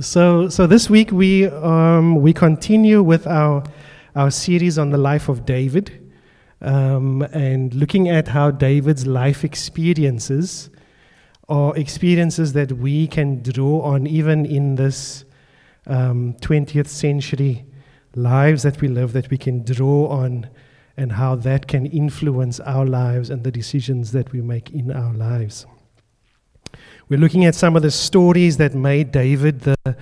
So, so this week we um, we continue with our our series on the life of David, um, and looking at how David's life experiences are experiences that we can draw on even in this um, 20th century lives that we live, that we can draw on, and how that can influence our lives and the decisions that we make in our lives. We're looking at some of the stories that made David the,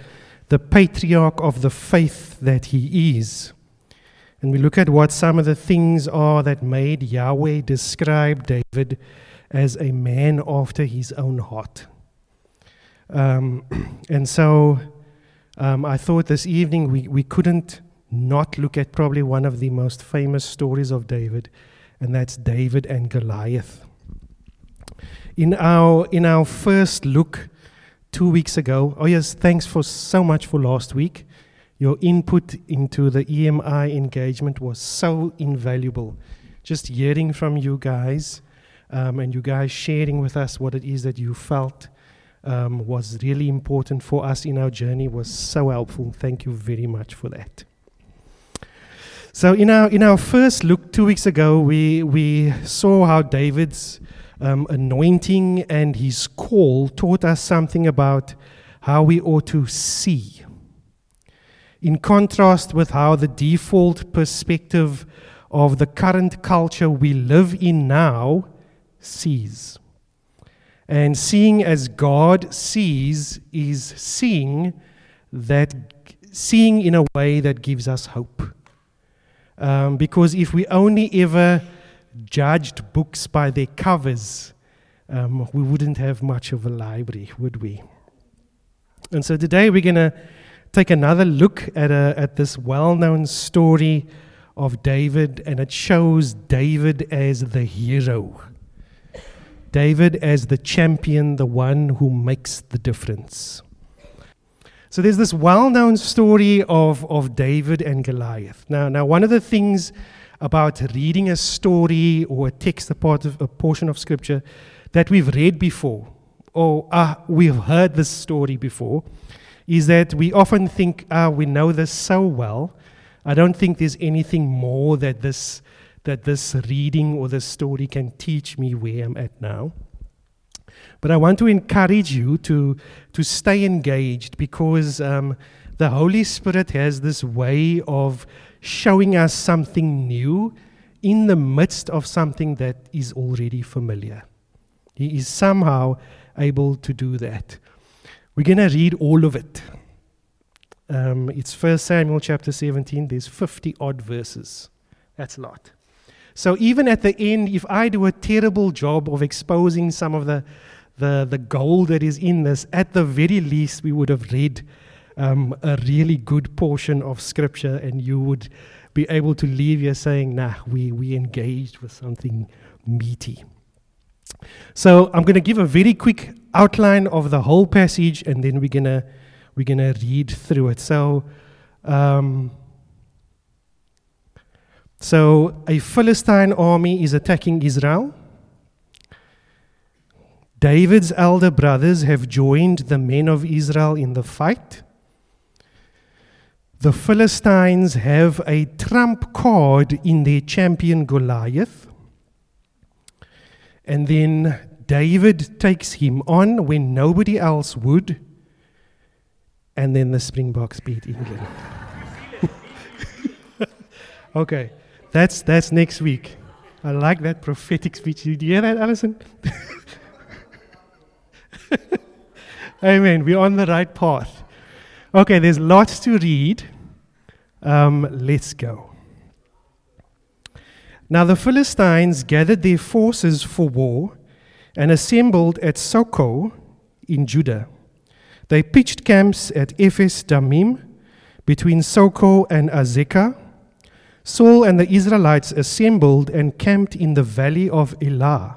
the patriarch of the faith that he is. And we look at what some of the things are that made Yahweh describe David as a man after his own heart. Um, and so um, I thought this evening we, we couldn't not look at probably one of the most famous stories of David, and that's David and Goliath. In our, in our first look two weeks ago, oh yes, thanks for so much for last week. Your input into the EMI engagement was so invaluable. Just hearing from you guys um, and you guys sharing with us what it is that you felt um, was really important for us in our journey was so helpful. Thank you very much for that. So in our in our first look two weeks ago, we we saw how David's um, anointing and his call taught us something about how we ought to see. In contrast with how the default perspective of the current culture we live in now sees. And seeing as God sees is seeing that seeing in a way that gives us hope. Um, because if we only ever judged books by their covers, um, we wouldn't have much of a library, would we? And so today we're going to take another look at, a, at this well known story of David, and it shows David as the hero. David as the champion, the one who makes the difference. So there's this well known story of, of David and Goliath. Now, now, one of the things about reading a story or a text, a part of a portion of scripture that we've read before, or uh, we've heard this story before, is that we often think, ah, we know this so well. I don't think there's anything more that this that this reading or this story can teach me where I'm at now. But I want to encourage you to, to stay engaged because um, the Holy Spirit has this way of showing us something new in the midst of something that is already familiar. He is somehow able to do that. We're going to read all of it. Um, it's 1 Samuel chapter 17. There's 50 odd verses. That's a lot. So even at the end, if I do a terrible job of exposing some of the, the, the gold that is in this, at the very least, we would have read um, a really good portion of scripture, and you would be able to leave here saying, nah, we, we engaged with something meaty. So I'm going to give a very quick outline of the whole passage, and then we're going to we're going to read through it. So, um, so a Philistine army is attacking Israel. David's elder brothers have joined the men of Israel in the fight the Philistines have a trump card in their champion Goliath. And then David takes him on when nobody else would. And then the Springboks beat England. okay, that's, that's next week. I like that prophetic speech. Did you hear that, Alison? Amen. We're on the right path. Okay, there's lots to read. Um, let's go. Now the Philistines gathered their forces for war and assembled at Socoh in Judah. They pitched camps at Ephes Dammim between Socoh and Azekah. Saul and the Israelites assembled and camped in the valley of Elah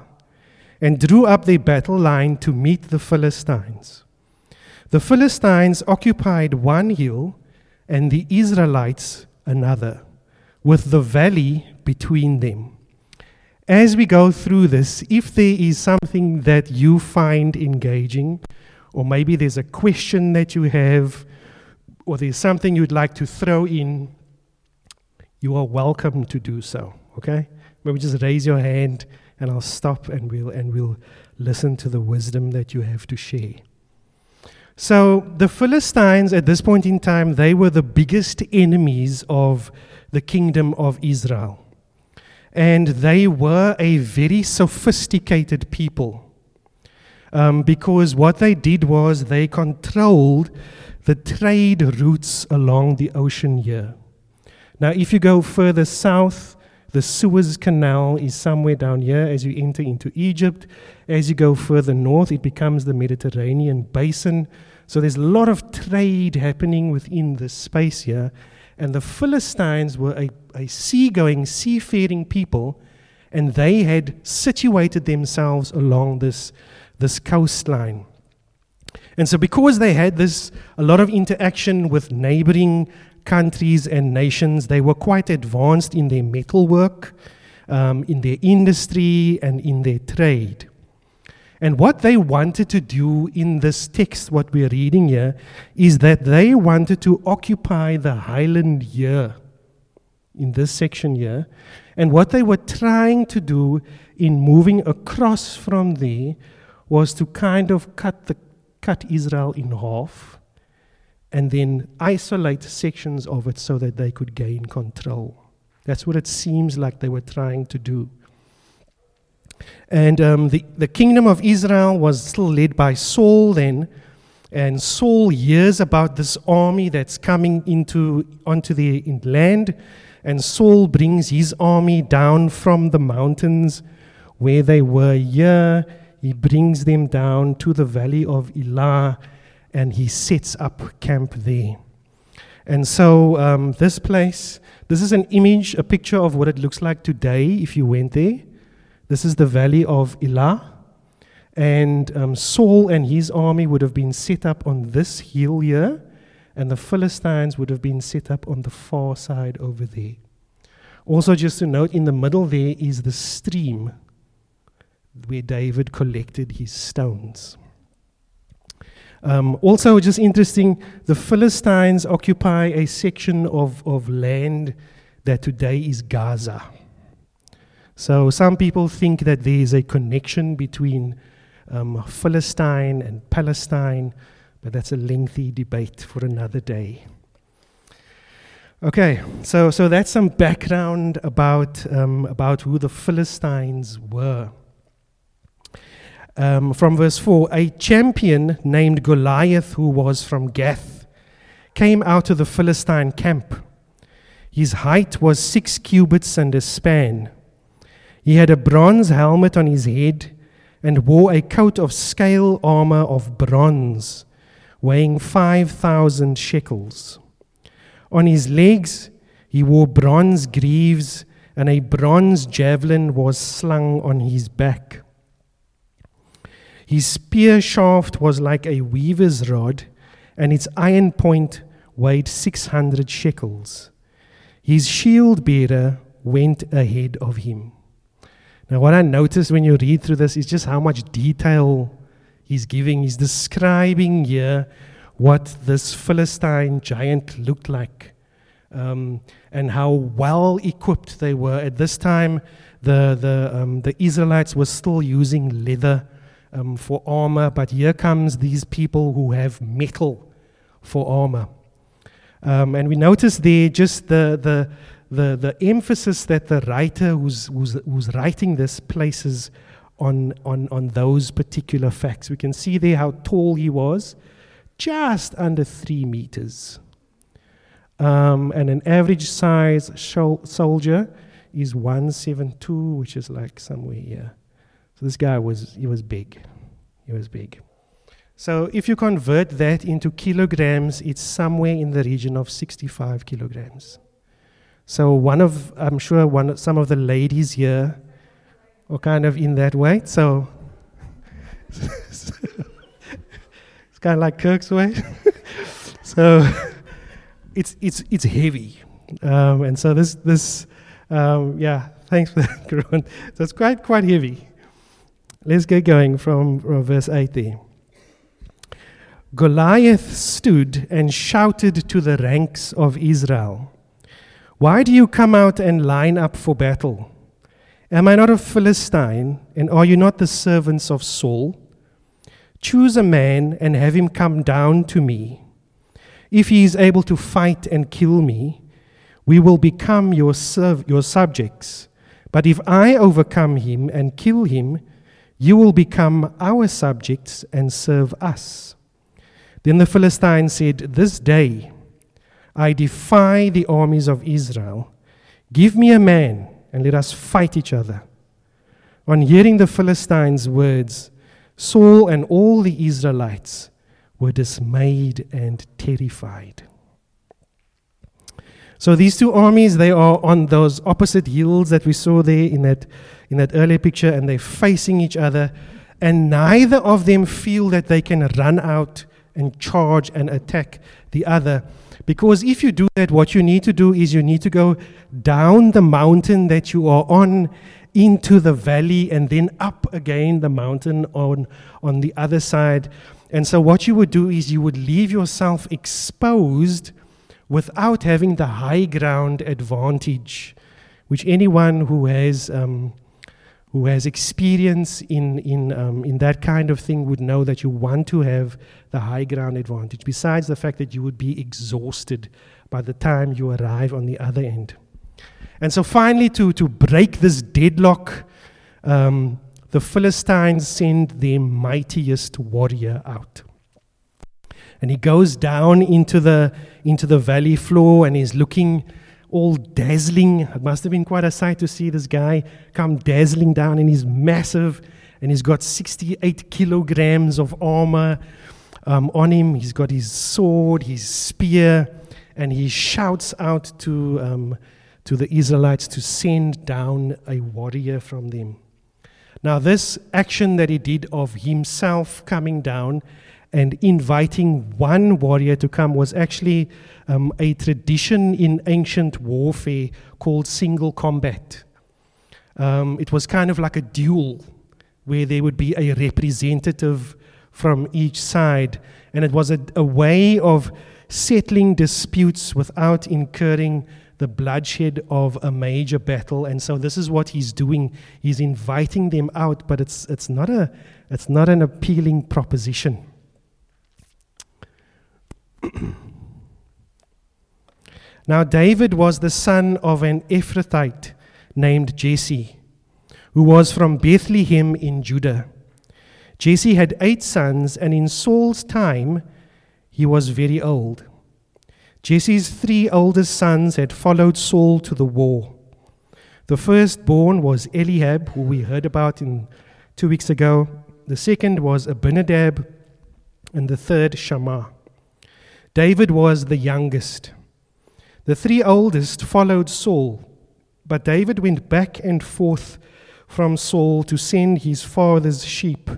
and drew up their battle line to meet the Philistines. The Philistines occupied one hill and the Israelites another, with the valley between them. As we go through this, if there is something that you find engaging, or maybe there's a question that you have, or there's something you'd like to throw in, you are welcome to do so. Okay? Maybe just raise your hand and I'll stop and we'll and we'll listen to the wisdom that you have to share. So the Philistines at this point in time, they were the biggest enemies of the kingdom of Israel. And they were a very sophisticated people. Um, because what they did was they controlled the trade routes along the ocean here. Now, if you go further south, the Suez Canal is somewhere down here as you enter into Egypt. As you go further north, it becomes the Mediterranean basin. So there's a lot of trade happening within this space here. And the Philistines were a, a seagoing, seafaring people, and they had situated themselves along this, this coastline. And so, because they had this, a lot of interaction with neighboring countries and nations, they were quite advanced in their metalwork, um, in their industry, and in their trade. And what they wanted to do in this text, what we're reading here, is that they wanted to occupy the highland here, in this section here. And what they were trying to do in moving across from there was to kind of cut, the, cut Israel in half and then isolate sections of it so that they could gain control. That's what it seems like they were trying to do. And um, the, the kingdom of Israel was still led by Saul then. And Saul hears about this army that's coming into onto the land. And Saul brings his army down from the mountains where they were here. He brings them down to the valley of Elah and he sets up camp there. And so, um, this place, this is an image, a picture of what it looks like today if you went there. This is the valley of Elah. And um, Saul and his army would have been set up on this hill here, and the Philistines would have been set up on the far side over there. Also, just to note, in the middle there is the stream where David collected his stones. Um, also, just interesting, the Philistines occupy a section of, of land that today is Gaza. So some people think that there is a connection between um, Philistine and Palestine, but that's a lengthy debate for another day. Okay, so, so that's some background about, um, about who the Philistines were. Um, from verse 4 A champion named Goliath, who was from Gath, came out of the Philistine camp. His height was six cubits and a span. He had a bronze helmet on his head and wore a coat of scale armor of bronze, weighing 5,000 shekels. On his legs, he wore bronze greaves, and a bronze javelin was slung on his back. His spear shaft was like a weaver's rod, and its iron point weighed 600 shekels. His shield bearer went ahead of him. Now, what I notice when you read through this is just how much detail he's giving. He's describing here what this Philistine giant looked like um, and how well equipped they were. At this time, the, the, um, the Israelites were still using leather um, for armor, but here comes these people who have metal for armor. Um, and we notice there just the, the, the, the emphasis that the writer who's, who's, who's writing this places on, on, on those particular facts. We can see there how tall he was, just under three meters. Um, and an average size shol- soldier is 172, which is like somewhere here. So this guy was, he was big. He was big. So if you convert that into kilograms, it's somewhere in the region of 65 kilograms. So one of, I'm sure one, some of the ladies here are kind of in that way. So it's kind of like Kirk's way. so it's it's it's heavy, um, and so this this um, yeah. Thanks for that. So it's quite quite heavy. Let's get going from, from verse eight there. Goliath stood and shouted to the ranks of Israel, Why do you come out and line up for battle? Am I not a Philistine, and are you not the servants of Saul? Choose a man and have him come down to me. If he is able to fight and kill me, we will become your, serv- your subjects. But if I overcome him and kill him, you will become our subjects and serve us. Then the Philistines said, This day I defy the armies of Israel. Give me a man and let us fight each other. On hearing the Philistines' words, Saul and all the Israelites were dismayed and terrified. So these two armies, they are on those opposite hills that we saw there in that, in that earlier picture, and they're facing each other, and neither of them feel that they can run out and charge and attack the other. Because if you do that, what you need to do is you need to go down the mountain that you are on into the valley and then up again the mountain on, on the other side. And so, what you would do is you would leave yourself exposed without having the high ground advantage, which anyone who has. Um, who has experience in, in, um, in that kind of thing would know that you want to have the high ground advantage, besides the fact that you would be exhausted by the time you arrive on the other end. And so, finally, to, to break this deadlock, um, the Philistines send their mightiest warrior out. And he goes down into the, into the valley floor and he's looking all dazzling. It must have been quite a sight to see this guy come dazzling down, and he's massive, and he's got 68 kilograms of armor um, on him. He's got his sword, his spear, and he shouts out to, um, to the Israelites to send down a warrior from them. Now, this action that he did of himself coming down and inviting one warrior to come was actually um, a tradition in ancient warfare called single combat. Um, it was kind of like a duel where there would be a representative from each side, and it was a, a way of settling disputes without incurring the bloodshed of a major battle. And so this is what he's doing. He's inviting them out, but it's, it's, not, a, it's not an appealing proposition. now, David was the son of an Ephrathite named Jesse, who was from Bethlehem in Judah. Jesse had eight sons, and in Saul's time, he was very old. Jesse's three oldest sons had followed Saul to the war. The firstborn was Eliab, who we heard about in two weeks ago. The second was Abinadab, and the third Shammah. David was the youngest. The three oldest followed Saul, but David went back and forth from Saul to send his father's sheep,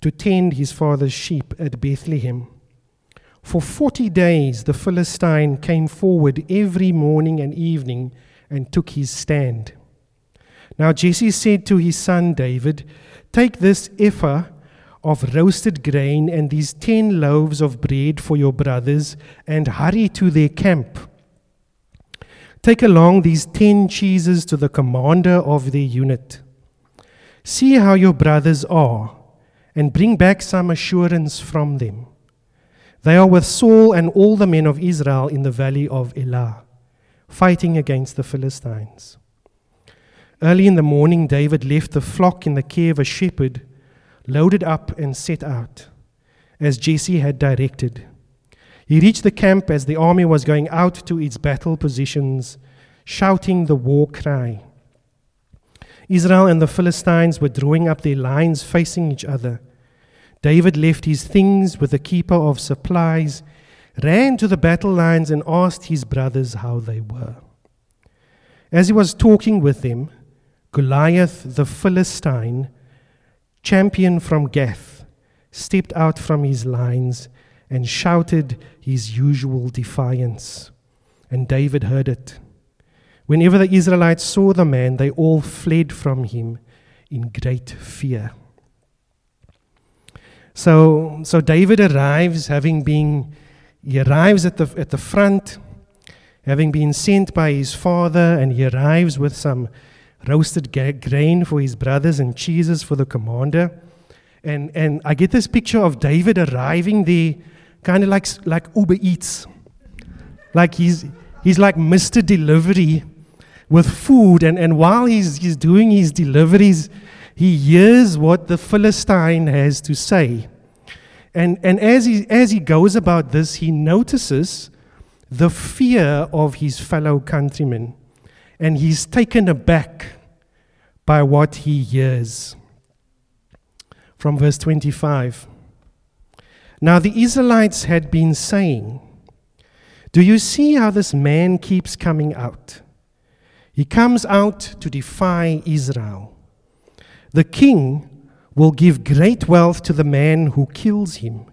to tend his father's sheep at Bethlehem. For forty days the Philistine came forward every morning and evening and took his stand. Now Jesse said to his son David, Take this ephah of roasted grain and these ten loaves of bread for your brothers, and hurry to their camp. Take along these ten cheeses to the commander of their unit. See how your brothers are, and bring back some assurance from them. They are with Saul and all the men of Israel in the valley of Elah, fighting against the Philistines. Early in the morning, David left the flock in the care of a shepherd loaded up, and set out, as Jesse had directed. He reached the camp as the army was going out to its battle positions, shouting the war cry. Israel and the Philistines were drawing up their lines facing each other. David left his things with the keeper of supplies, ran to the battle lines, and asked his brothers how they were. As he was talking with them, Goliath the Philistine champion from Gath, stepped out from his lines and shouted his usual defiance. And David heard it. Whenever the Israelites saw the man, they all fled from him in great fear. So, so David arrives, having been, he arrives at the, at the front, having been sent by his father, and he arrives with some roasted grain for his brothers and cheeses for the commander. And, and I get this picture of David arriving there, kind of like, like Uber Eats. Like he's, he's like Mr. Delivery with food. And, and while he's, he's doing his deliveries, he hears what the Philistine has to say. And, and as, he, as he goes about this, he notices the fear of his fellow countrymen. And he's taken aback by what he hears. From verse 25. Now the Israelites had been saying, Do you see how this man keeps coming out? He comes out to defy Israel. The king will give great wealth to the man who kills him.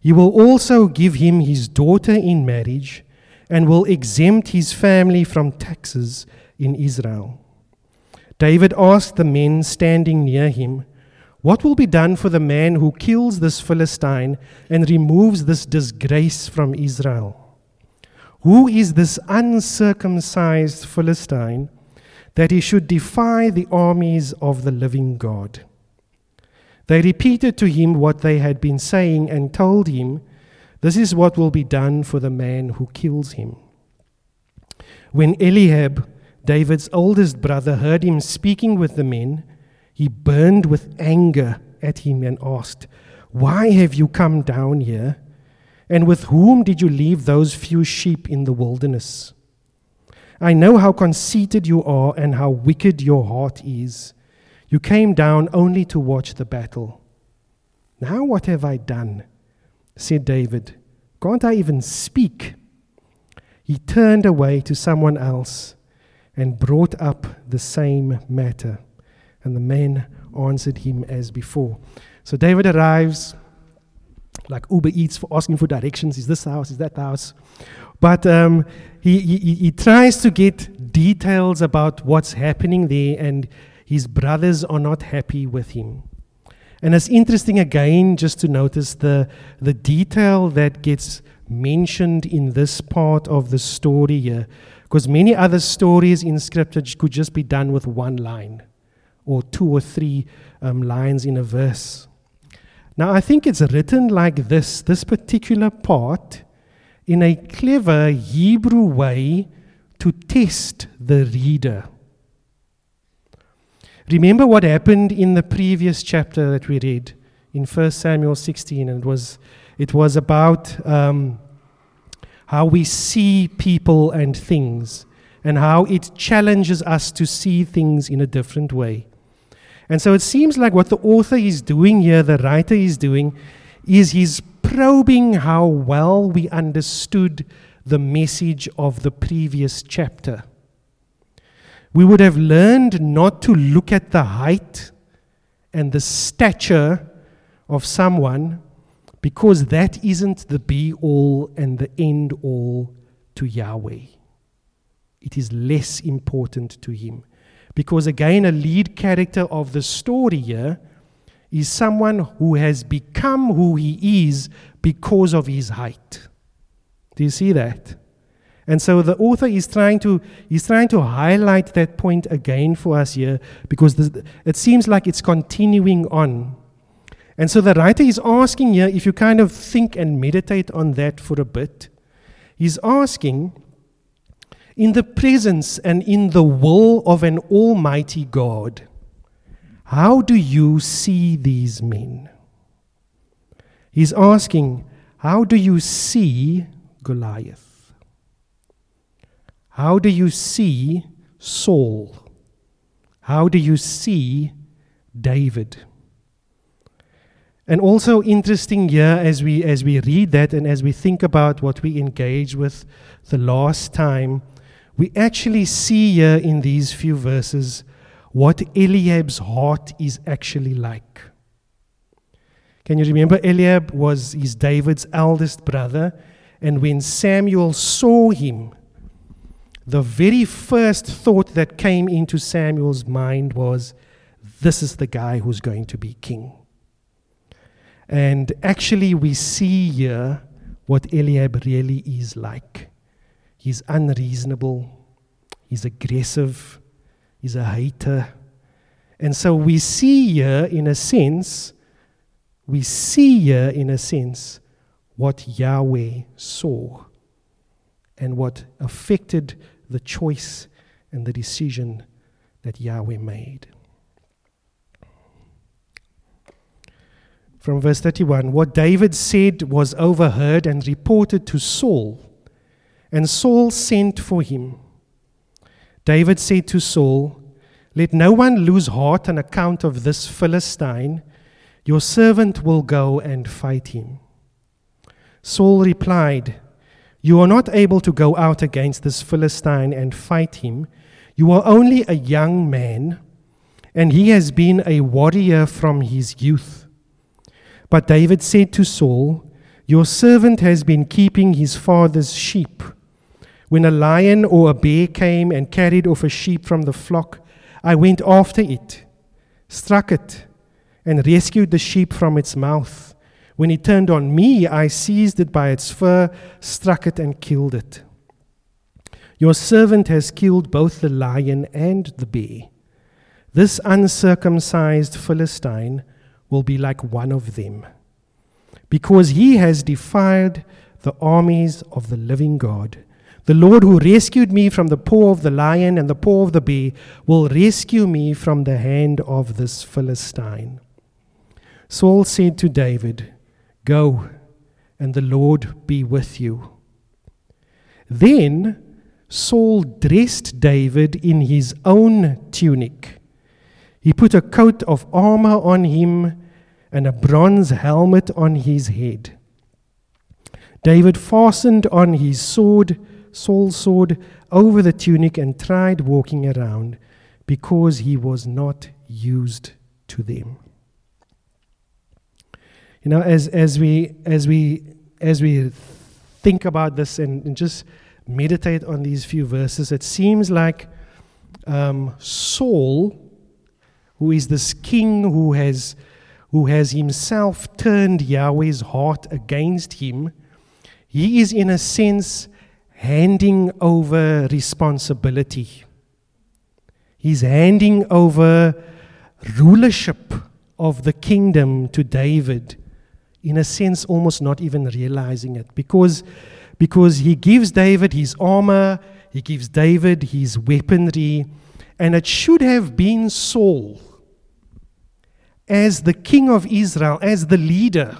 He will also give him his daughter in marriage and will exempt his family from taxes in Israel. David asked the men standing near him, What will be done for the man who kills this Philistine and removes this disgrace from Israel? Who is this uncircumcised Philistine? that he should defy the armies of the living God. They repeated to him what they had been saying and told him, This is what will be done for the man who kills him. When Eliab, David's oldest brother, heard him speaking with the men, he burned with anger at him and asked, Why have you come down here? And with whom did you leave those few sheep in the wilderness? I know how conceited you are and how wicked your heart is. You came down only to watch the battle. Now what have I done? Said David. Can't I even speak? He turned away to someone else and brought up the same matter. And the men answered him as before. So David arrives, like Uber Eats for asking for directions. Is this house? Is that house? But um, he, he, he tries to get details about what's happening there, and his brothers are not happy with him. And it's interesting again just to notice the, the detail that gets mentioned in this part of the story here. Because many other stories in Scripture could just be done with one line or two or three um, lines in a verse. Now, I think it's written like this this particular part in a clever Hebrew way to test the reader. Remember what happened in the previous chapter that we read in 1 Samuel 16, and it was, it was about um, how we see people and things, and how it challenges us to see things in a different way. And so it seems like what the author is doing here, the writer is doing, is he's probing how well we understood the message of the previous chapter. We would have learned not to look at the height and the stature of someone because that isn't the be all and the end all to Yahweh. It is less important to Him. Because again, a lead character of the story here is someone who has become who he is because of his height. Do you see that? And so the author is trying to he's trying to highlight that point again for us here because this, it seems like it's continuing on. And so the writer is asking here, if you kind of think and meditate on that for a bit, he's asking, in the presence and in the will of an almighty God, how do you see these men? He's asking, How do you see Goliath? How do you see Saul? How do you see David? And also interesting here as we as we read that and as we think about what we engage with the last time, we actually see here in these few verses what Eliab's heart is actually like. Can you remember Eliab was is David's eldest brother and when Samuel saw him the very first thought that came into Samuel's mind was this is the guy who's going to be king. And actually, we see here what Eliab really is like. He's unreasonable, he's aggressive, he's a hater. And so we see here, in a sense, we see here, in a sense, what Yahweh saw and what affected the choice and the decision that Yahweh made. From verse 31 What David said was overheard and reported to Saul, and Saul sent for him. David said to Saul, Let no one lose heart on account of this Philistine. Your servant will go and fight him. Saul replied, You are not able to go out against this Philistine and fight him. You are only a young man, and he has been a warrior from his youth. But David said to Saul, Your servant has been keeping his father's sheep. When a lion or a bear came and carried off a sheep from the flock, I went after it, struck it, and rescued the sheep from its mouth. When he turned on me, I seized it by its fur, struck it, and killed it. Your servant has killed both the lion and the bear. This uncircumcised Philistine will be like one of them, because he has defied the armies of the living God. The Lord who rescued me from the paw of the lion and the paw of the bear will rescue me from the hand of this Philistine. Saul said to David, Go, and the Lord be with you. Then Saul dressed David in his own tunic he put a coat of armor on him and a bronze helmet on his head. David fastened on his sword, Saul's sword, over the tunic and tried walking around because he was not used to them. You know, as, as, we, as, we, as we think about this and, and just meditate on these few verses, it seems like um, Saul who is this king who has, who has himself turned Yahweh's heart against him, he is in a sense handing over responsibility. He's handing over rulership of the kingdom to David, in a sense, almost not even realizing it, because, because he gives David his armor, he gives David his weaponry, and it should have been Saul as the king of Israel, as the leader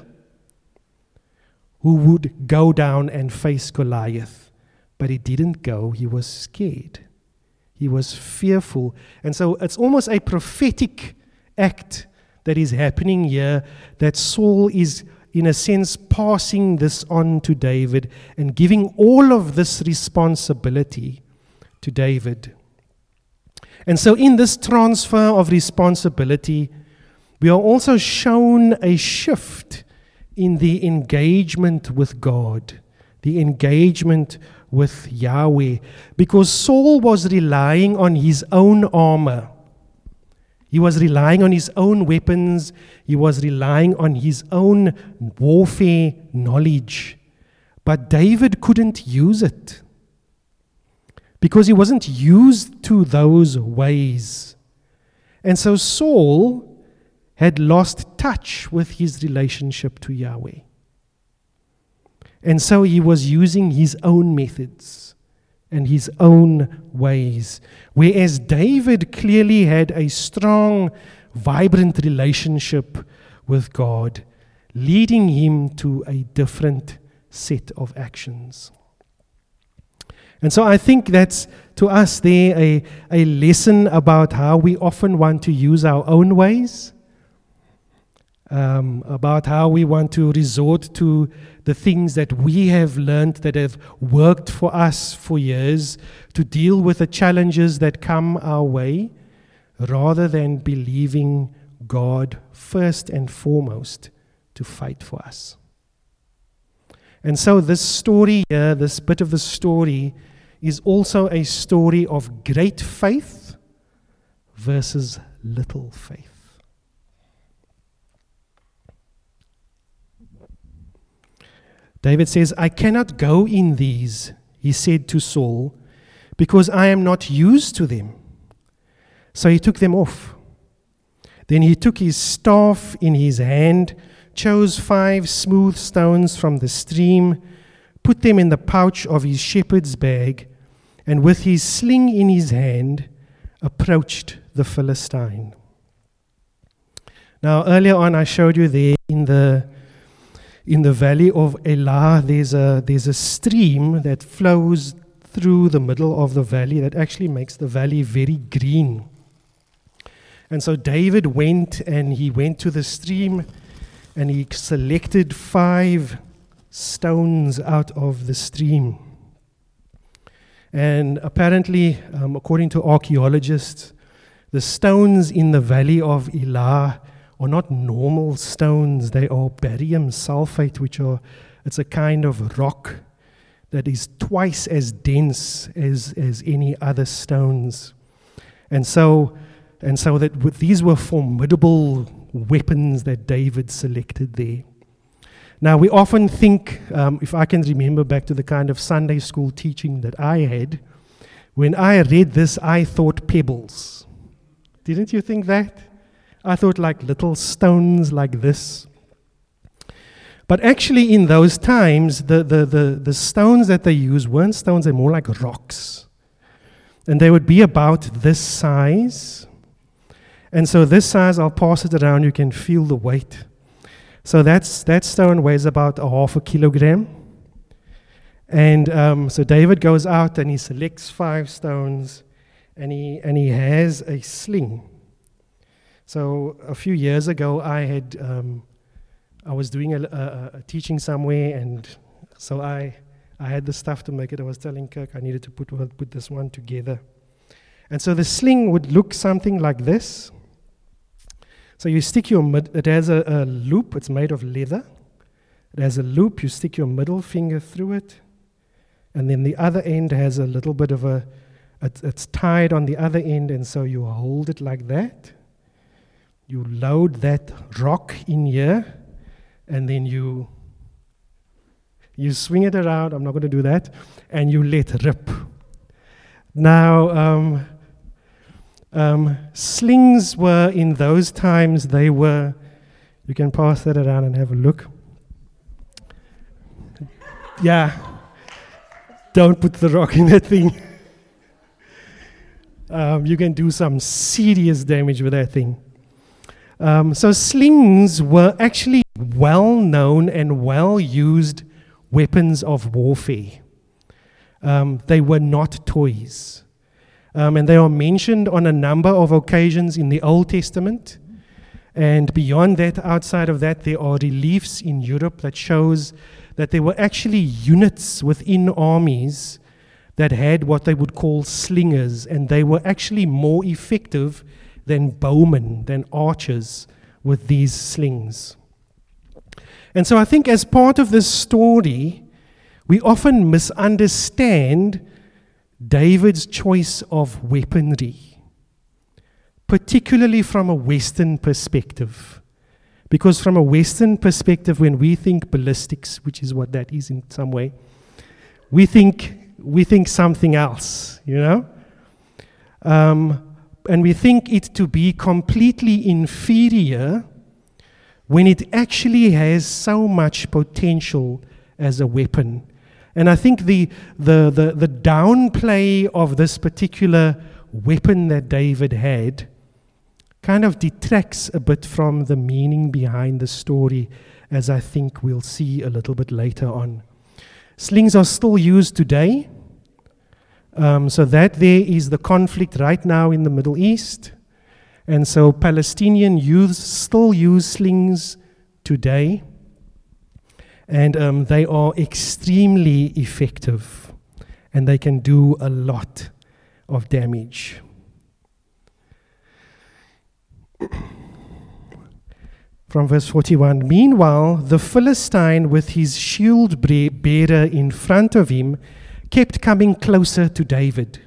who would go down and face Goliath. But he didn't go, he was scared. He was fearful. And so it's almost a prophetic act that is happening here that Saul is, in a sense, passing this on to David and giving all of this responsibility to David. And so, in this transfer of responsibility, we are also shown a shift in the engagement with God, the engagement with Yahweh, because Saul was relying on his own armor. He was relying on his own weapons. He was relying on his own warfare knowledge. But David couldn't use it because he wasn't used to those ways. And so Saul had lost touch with his relationship to Yahweh. And so he was using his own methods and his own ways. Whereas David clearly had a strong, vibrant relationship with God, leading him to a different set of actions. And so I think that's to us there a, a lesson about how we often want to use our own ways um, about how we want to resort to the things that we have learned that have worked for us for years to deal with the challenges that come our way, rather than believing God first and foremost to fight for us. And so, this story here, this bit of the story, is also a story of great faith versus little faith. David says, I cannot go in these, he said to Saul, because I am not used to them. So he took them off. Then he took his staff in his hand, chose five smooth stones from the stream, put them in the pouch of his shepherd's bag, and with his sling in his hand, approached the Philistine. Now, earlier on, I showed you there in the in the valley of Elah, there's a, there's a stream that flows through the middle of the valley that actually makes the valley very green. And so David went and he went to the stream and he selected five stones out of the stream. And apparently, um, according to archaeologists, the stones in the valley of Elah are not normal stones, they are barium sulfate, which are it's a kind of rock that is twice as dense as, as any other stones. And so and so that these were formidable weapons that David selected there. Now, we often think, um, if I can remember back to the kind of Sunday school teaching that I had, when I read this, I thought pebbles. Didn't you think that? I thought like little stones like this. But actually, in those times, the, the, the, the stones that they used weren't stones, they're more like rocks. And they would be about this size. And so, this size, I'll pass it around, you can feel the weight. So, that's, that stone weighs about a half a kilogram. And um, so, David goes out and he selects five stones and he, and he has a sling. So a few years ago, I had um, I was doing a, a, a, teaching somewhere, and so I I had the stuff to make it. I was telling Kirk I needed to put put this one together, and so the sling would look something like this. So you stick your mid. It has a, a loop. It's made of leather. It has a loop. You stick your middle finger through it, and then the other end has a little bit of a. It's, it's tied on the other end, and so you hold it like that you load that rock in here and then you you swing it around i'm not going to do that and you let rip. Now um, um, slings were in those times they were you can pass that around and have a look. Yeah. Don't put the rock in that thing. Um, you can do some serious damage with that thing um, so slings were actually well known and well used weapons of warfare. Um, they were not toys. Um, and they are mentioned on a number of occasions in the Old Testament. And beyond that, outside of that, there are reliefs in Europe that shows that there were actually units within armies that had what they would call slingers, and they were actually more effective than bowmen, than archers with these slings. And so I think as part of this story, we often misunderstand David's choice of weaponry, particularly from a Western perspective. Because, from a Western perspective, when we think ballistics, which is what that is in some way, we think, we think something else, you know? Um, and we think it to be completely inferior when it actually has so much potential as a weapon. And I think the, the, the, the downplay of this particular weapon that David had kind of detracts a bit from the meaning behind the story, as I think we'll see a little bit later on. Slings are still used today. Um, so that there is the conflict right now in the Middle East. And so Palestinian youths still use slings today. And um, they are extremely effective. And they can do a lot of damage. From verse 41 Meanwhile, the Philistine, with his shield bearer in front of him, kept coming closer to David.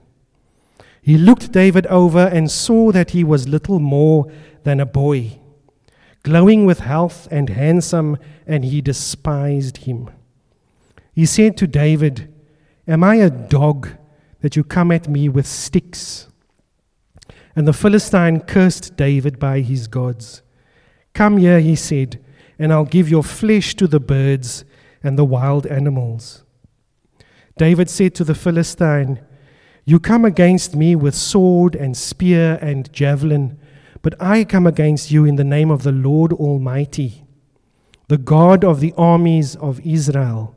He looked David over and saw that he was little more than a boy, glowing with health and handsome, and he despised him. He said to David, Am I a dog that you come at me with sticks? And the Philistine cursed David by his gods. Come here, he said, and I'll give your flesh to the birds and the wild animals. David said to the Philistine, You come against me with sword and spear and javelin, but I come against you in the name of the Lord Almighty, the God of the armies of Israel,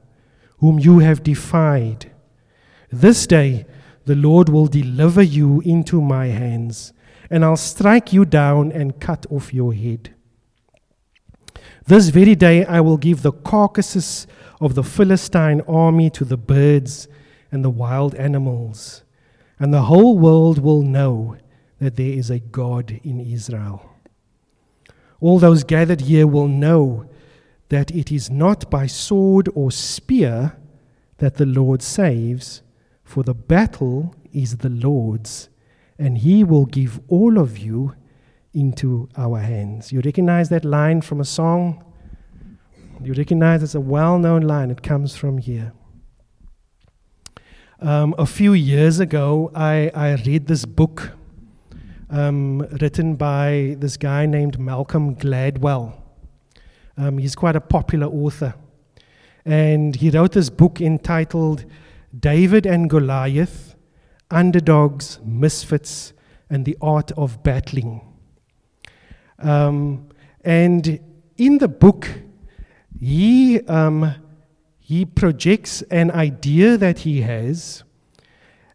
whom you have defied. This day the Lord will deliver you into my hands, and I'll strike you down and cut off your head. This very day I will give the carcasses of the Philistine army to the birds and the wild animals, and the whole world will know that there is a God in Israel. All those gathered here will know that it is not by sword or spear that the Lord saves, for the battle is the Lord's, and he will give all of you into our hands. You recognize that line from a song? You recognize it's a well known line, it comes from here. Um, a few years ago, I, I read this book um, written by this guy named Malcolm Gladwell. Um, he's quite a popular author. And he wrote this book entitled David and Goliath Underdogs, Misfits, and the Art of Battling. Um, and in the book, he, um, he projects an idea that he has,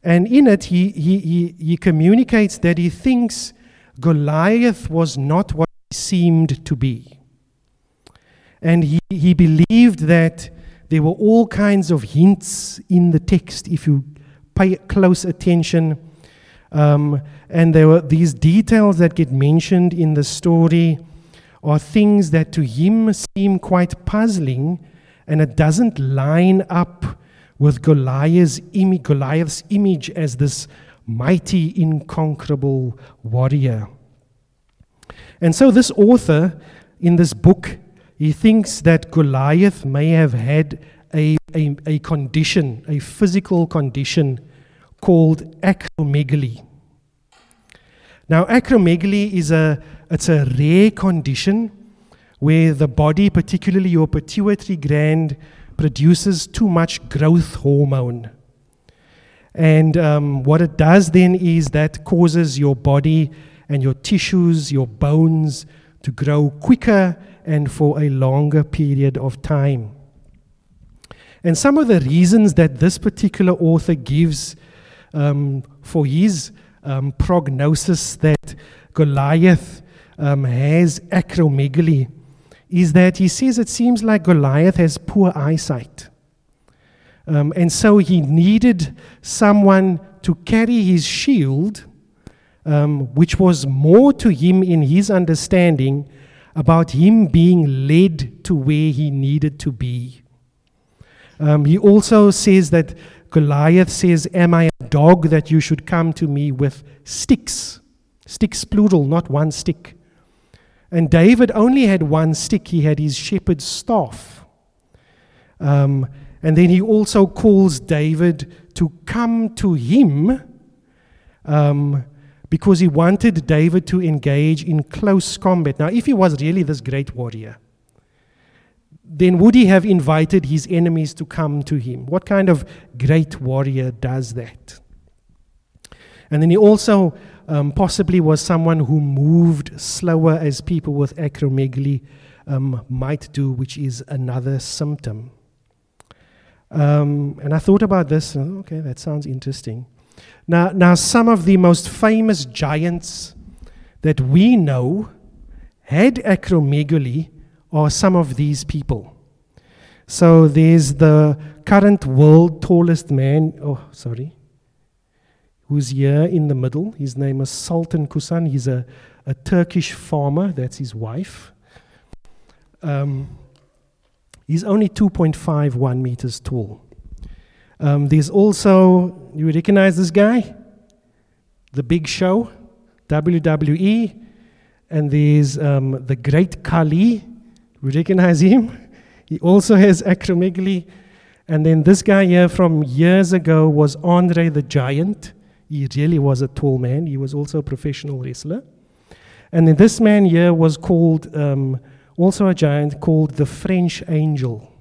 and in it, he, he, he, he communicates that he thinks Goliath was not what he seemed to be. And he, he believed that there were all kinds of hints in the text if you pay close attention. Um, and there were these details that get mentioned in the story are things that to him seem quite puzzling, and it doesn't line up with Goliath's, Im- Goliath's image as this mighty, inconquerable warrior. And so, this author in this book, he thinks that Goliath may have had a, a, a condition, a physical condition called acromegaly. Now, acromegaly is a, it's a rare condition where the body, particularly your pituitary gland, produces too much growth hormone. And um, what it does then is that causes your body and your tissues, your bones, to grow quicker and for a longer period of time. And some of the reasons that this particular author gives um, for his um, prognosis that Goliath um, has acromegaly is that he says it seems like Goliath has poor eyesight. Um, and so he needed someone to carry his shield, um, which was more to him in his understanding about him being led to where he needed to be. Um, he also says that Goliath says, Am I dog that you should come to me with sticks? Sticks, plural, not one stick. And David only had one stick, he had his shepherd's staff. Um, and then he also calls David to come to him um, because he wanted David to engage in close combat. Now, if he was really this great warrior, then would he have invited his enemies to come to him? What kind of great warrior does that? And then he also um, possibly was someone who moved slower as people with acromegaly um, might do, which is another symptom. Um, and I thought about this, okay, that sounds interesting. Now, now, some of the most famous giants that we know had acromegaly are some of these people. So there's the current world tallest man, oh, sorry, who's here in the middle. His name is Sultan Kösen. He's a, a Turkish farmer, that's his wife. Um, he's only 2.51 meters tall. Um, there's also, you recognize this guy? The Big Show, WWE. And there's um, the Great Khali. We recognize him. He also has acromegaly. And then this guy here from years ago was Andre the Giant. He really was a tall man. He was also a professional wrestler. And then this man here was called, um, also a giant, called the French Angel.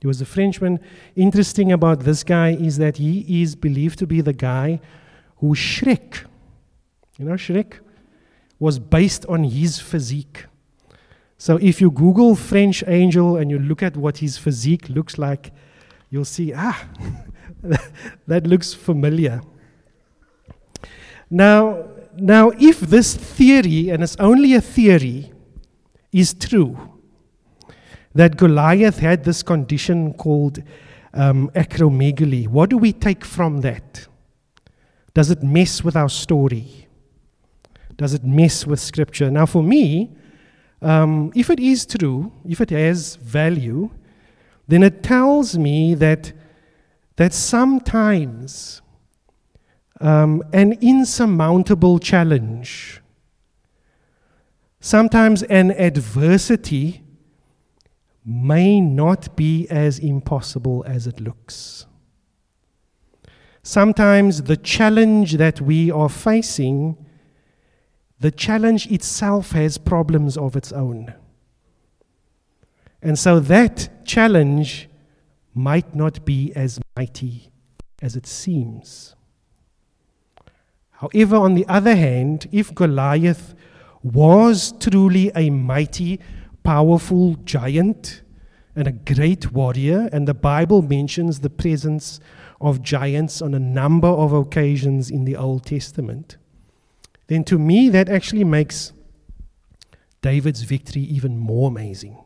He was a Frenchman. Interesting about this guy is that he is believed to be the guy who Shrek, you know, Shrek, was based on his physique. So if you Google French angel and you look at what his physique looks like, you'll see, ah, that looks familiar. Now, now, if this theory, and it's only a theory, is true, that Goliath had this condition called um, acromegaly, what do we take from that? Does it mess with our story? Does it mess with Scripture? Now, for me, um, if it is true, if it has value, then it tells me that, that sometimes um, an insurmountable challenge, sometimes an adversity, may not be as impossible as it looks. Sometimes the challenge that we are facing, the challenge itself has problems of its own. And so that challenge might not be as mighty as it seems. However, on the other hand, if Goliath was truly a mighty, powerful giant and a great warrior, and the Bible mentions the presence of giants on a number of occasions in the Old Testament, then to me that actually makes David's victory even more amazing.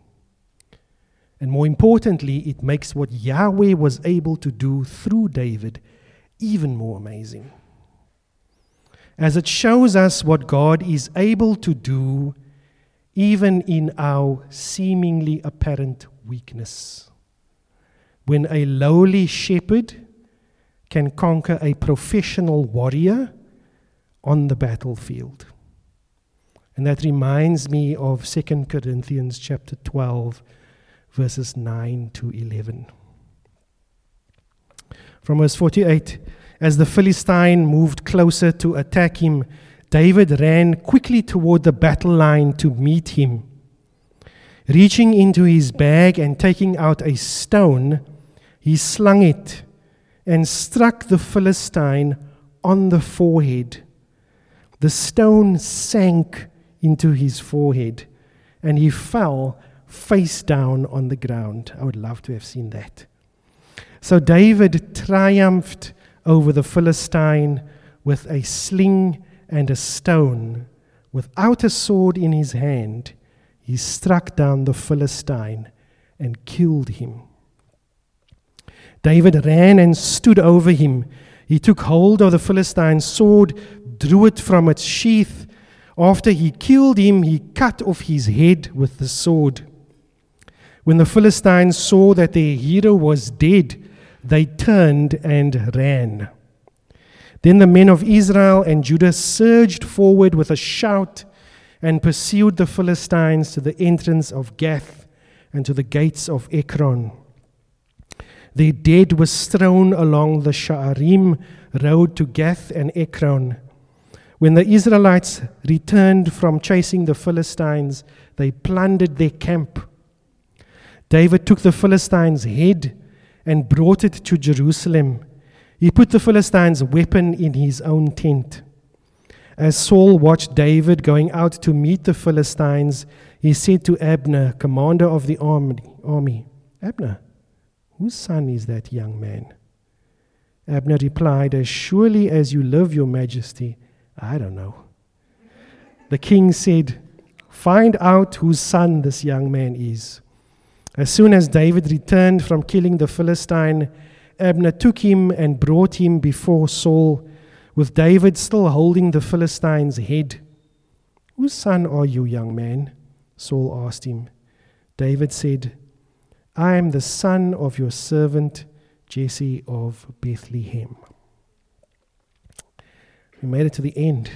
And more importantly, it makes what Yahweh was able to do through David even more amazing. As it shows us what God is able to do even in our seemingly apparent weakness. When a lowly shepherd can conquer a professional warrior on the battlefield. And that reminds me of 2 Corinthians chapter 12 verses 9 to 11. From verse 48, as the Philistine moved closer to attack him, David ran quickly toward the battle line to meet him. Reaching into his bag and taking out a stone, he slung it and struck the Philistine on the forehead. The stone sank into his forehead, and he fell face down on the ground. I would love to have seen that. So David triumphed over the Philistine with a sling and a stone. Without a sword in his hand, he struck down the Philistine and killed him. David ran and stood over him. He took hold of the Philistine's sword, drew it from its sheath. After he killed him, he cut off his head with the sword. When the Philistines saw that their hero was dead, they turned and ran. Then the men of Israel and Judah surged forward with a shout and pursued the Philistines to the entrance of Gath and to the gates of Ekron. Their dead were strewn along the Shaaraim road to Gath and Ekron. When the Israelites returned from chasing the Philistines, they plundered their camp David took the Philistine's head and brought it to Jerusalem. He put the Philistine's weapon in his own tent. As Saul watched David going out to meet the Philistines, he said to Abner, commander of the army, Abner, whose son is that young man? Abner replied, As surely as you live, your majesty, I don't know. The king said, Find out whose son this young man is. As soon as David returned from killing the Philistine, Abner took him and brought him before Saul, with David still holding the Philistine's head. Whose son are you, young man? Saul asked him. David said, I am the son of your servant Jesse of Bethlehem. We made it to the end.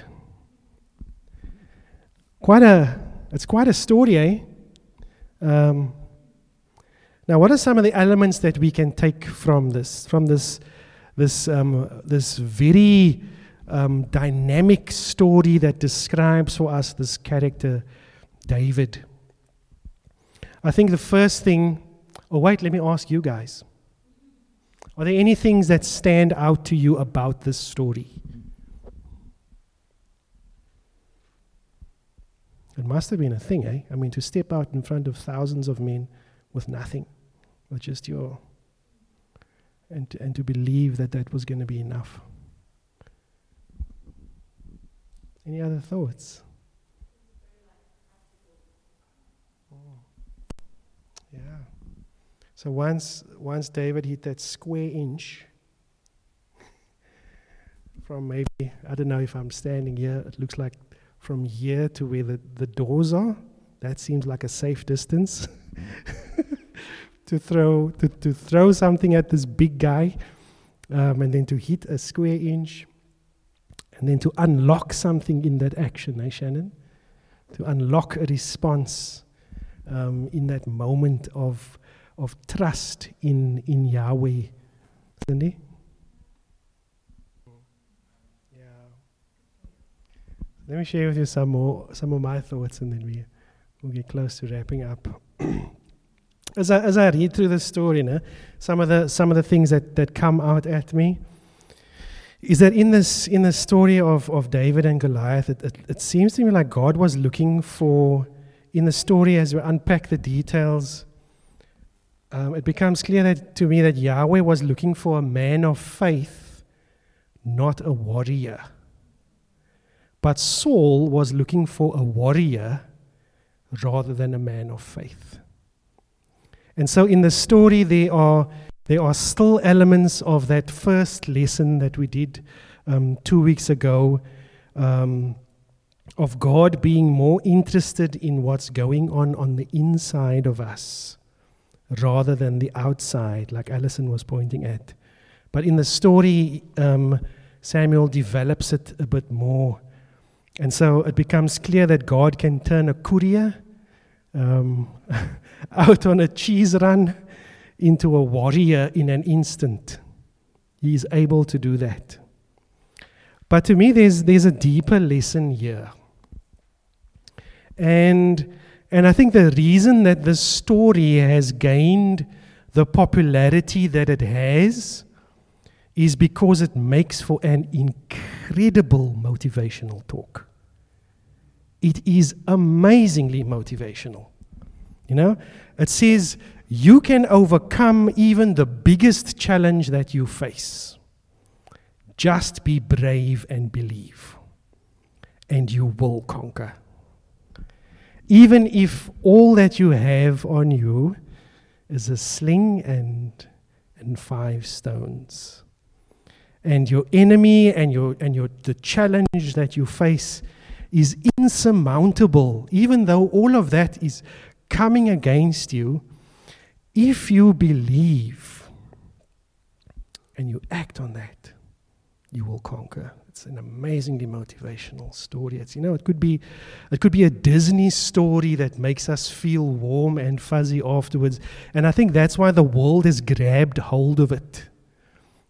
Quite a, it's quite a story, eh? Um, Now, what are some of the elements that we can take from this, from this, this, um, this very um, dynamic story that describes for us this character, David? I think the first thing, oh, wait, let me ask you guys. Are there any things that stand out to you about this story? It must have been a thing, eh? I mean, to step out in front of thousands of men with nothing, with just your. And to, and to believe that that was going to be enough. Any other thoughts? Yeah. So once, once David hit that square inch, from maybe, I don't know if I'm standing here, it looks like from here to where the, the doors are, that seems like a safe distance. to throw to, to throw something at this big guy um, and then to hit a square inch and then to unlock something in that action, eh, Shannon? To unlock a response um, in that moment of, of trust in, in Yahweh. Cindy? Let me share with you some more, some of my thoughts, and then we we'll get close to wrapping up. as I as I read through the story, know, some of the some of the things that, that come out at me is that in this in the story of, of David and Goliath, it, it, it seems to me like God was looking for in the story as we unpack the details. Um, it becomes clear that, to me that Yahweh was looking for a man of faith, not a warrior. But Saul was looking for a warrior rather than a man of faith. And so in the story, there are there are still elements of that first lesson that we did um, two weeks ago um, of God being more interested in what's going on on the inside of us rather than the outside, like Alison was pointing at. But in the story, um, Samuel develops it a bit more. And so it becomes clear that God can turn a courier um, out on a cheese run into a warrior in an instant. He is able to do that. But to me, there's, there's a deeper lesson here. And, and I think the reason that this story has gained the popularity that it has is because it makes for an incredible motivational talk. It is amazingly motivational. You know, it says you can overcome even the biggest challenge that you face. Just be brave and believe, and you will conquer. Even if all that you have on you is a sling and, and five stones. And your enemy and, your, and your, the challenge that you face is insurmountable, even though all of that is coming against you if you believe and you act on that, you will conquer. It's an amazingly motivational story. It's, you know, it could be, it could be a Disney story that makes us feel warm and fuzzy afterwards. And I think that's why the world has grabbed hold of it.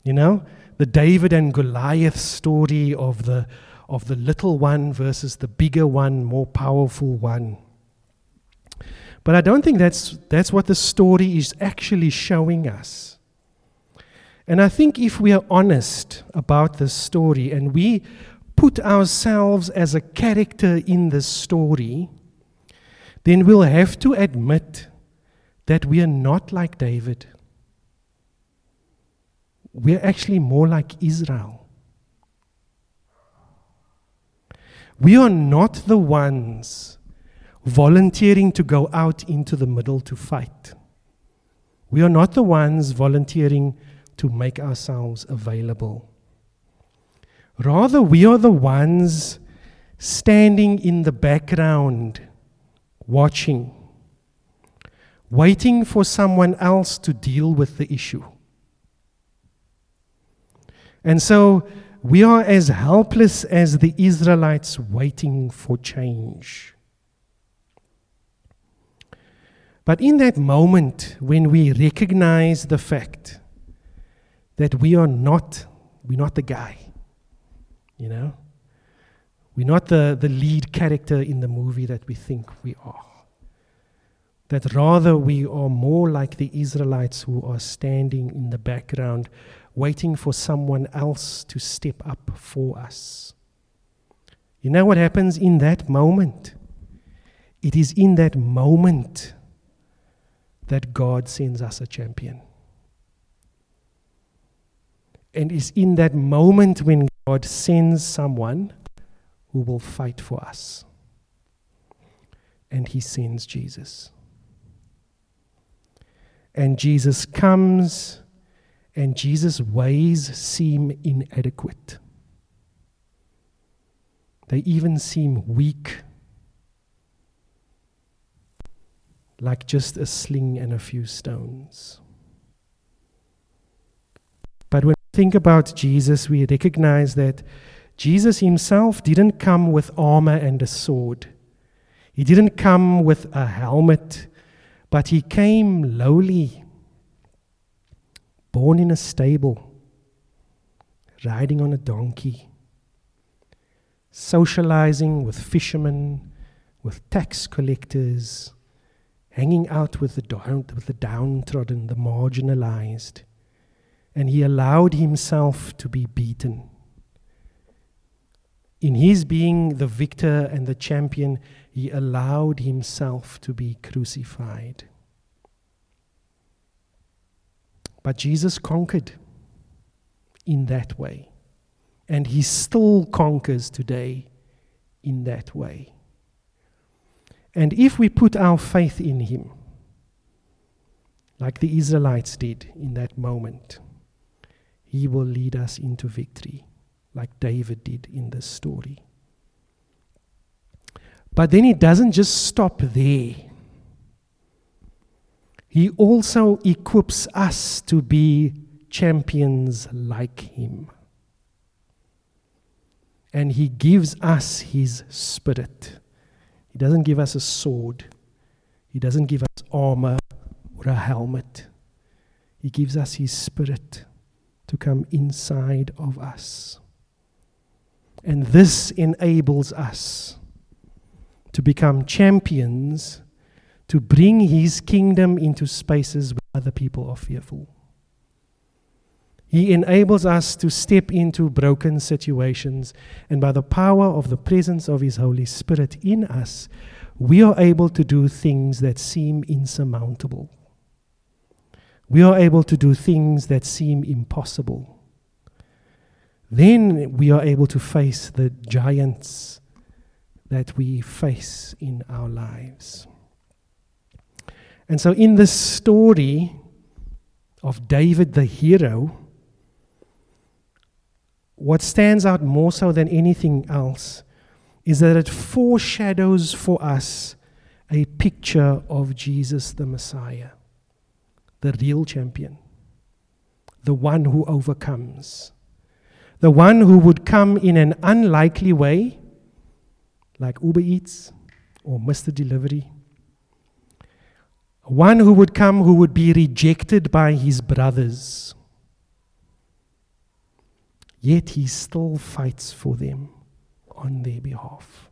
You know, the David and Goliath story of the, of the little one versus the bigger one, more powerful one. But I don't think that's, that's what the story is actually showing us. And I think if we are honest about this story and we put ourselves as a character in this story, then we'll have to admit that we are not like David. We're actually more like Israel. We are not the ones volunteering to go out into the middle to fight. We are not the ones volunteering to make ourselves available. Rather, we are the ones standing in the background, watching, waiting for someone else to deal with the issue. And so we are as helpless as the Israelites waiting for change. But in that moment, when we recognize the fact that we are not, we're not the guy, you know, we're not the, the lead character in the movie that we think we are. That rather we are more like the Israelites who are standing in the background, waiting for someone else to step up for us. You know what happens in that moment? It is in that moment that God sends us a champion. And it's in that moment when God sends someone who will fight for us. And he sends Jesus. And Jesus comes, and Jesus' ways seem inadequate. They even seem weak, like just a sling and a few stones. But when we think about Jesus, we recognize that Jesus himself didn't come with armor and a sword. He didn't come with a helmet, but he came lowly, born in a stable, riding on a donkey, socializing with fishermen, with tax collectors, hanging out with the, down, with the downtrodden, the marginalized. And he allowed himself to be beaten in his being the victor and the champion, he allowed himself to be crucified. But Jesus conquered in that way. And he still conquers today in that way. And if we put our faith in him, like the Israelites did in that moment, he will lead us into victory like David did in this story. But then he doesn't just stop there. He also equips us to be champions like him. And he gives us his spirit. He doesn't give us a sword, he doesn't give us armor or a helmet. He gives us his spirit to come inside of us. And this enables us to become champions to bring his kingdom into spaces where other people are fearful. He enables us to step into broken situations, and by the power of the presence of His Holy Spirit in us, we are able to do things that seem insurmountable. We are able to do things that seem impossible then we are able to face the giants that we face in our lives. And so, in this story of David the hero, what stands out more so than anything else is that it foreshadows for us a picture of Jesus the Messiah, the real champion, the one who overcomes the one who would come in an unlikely way, like Uber Eats or Mr. Delivery. One who would come who would be rejected by his brothers. Yet he still fights for them on their behalf.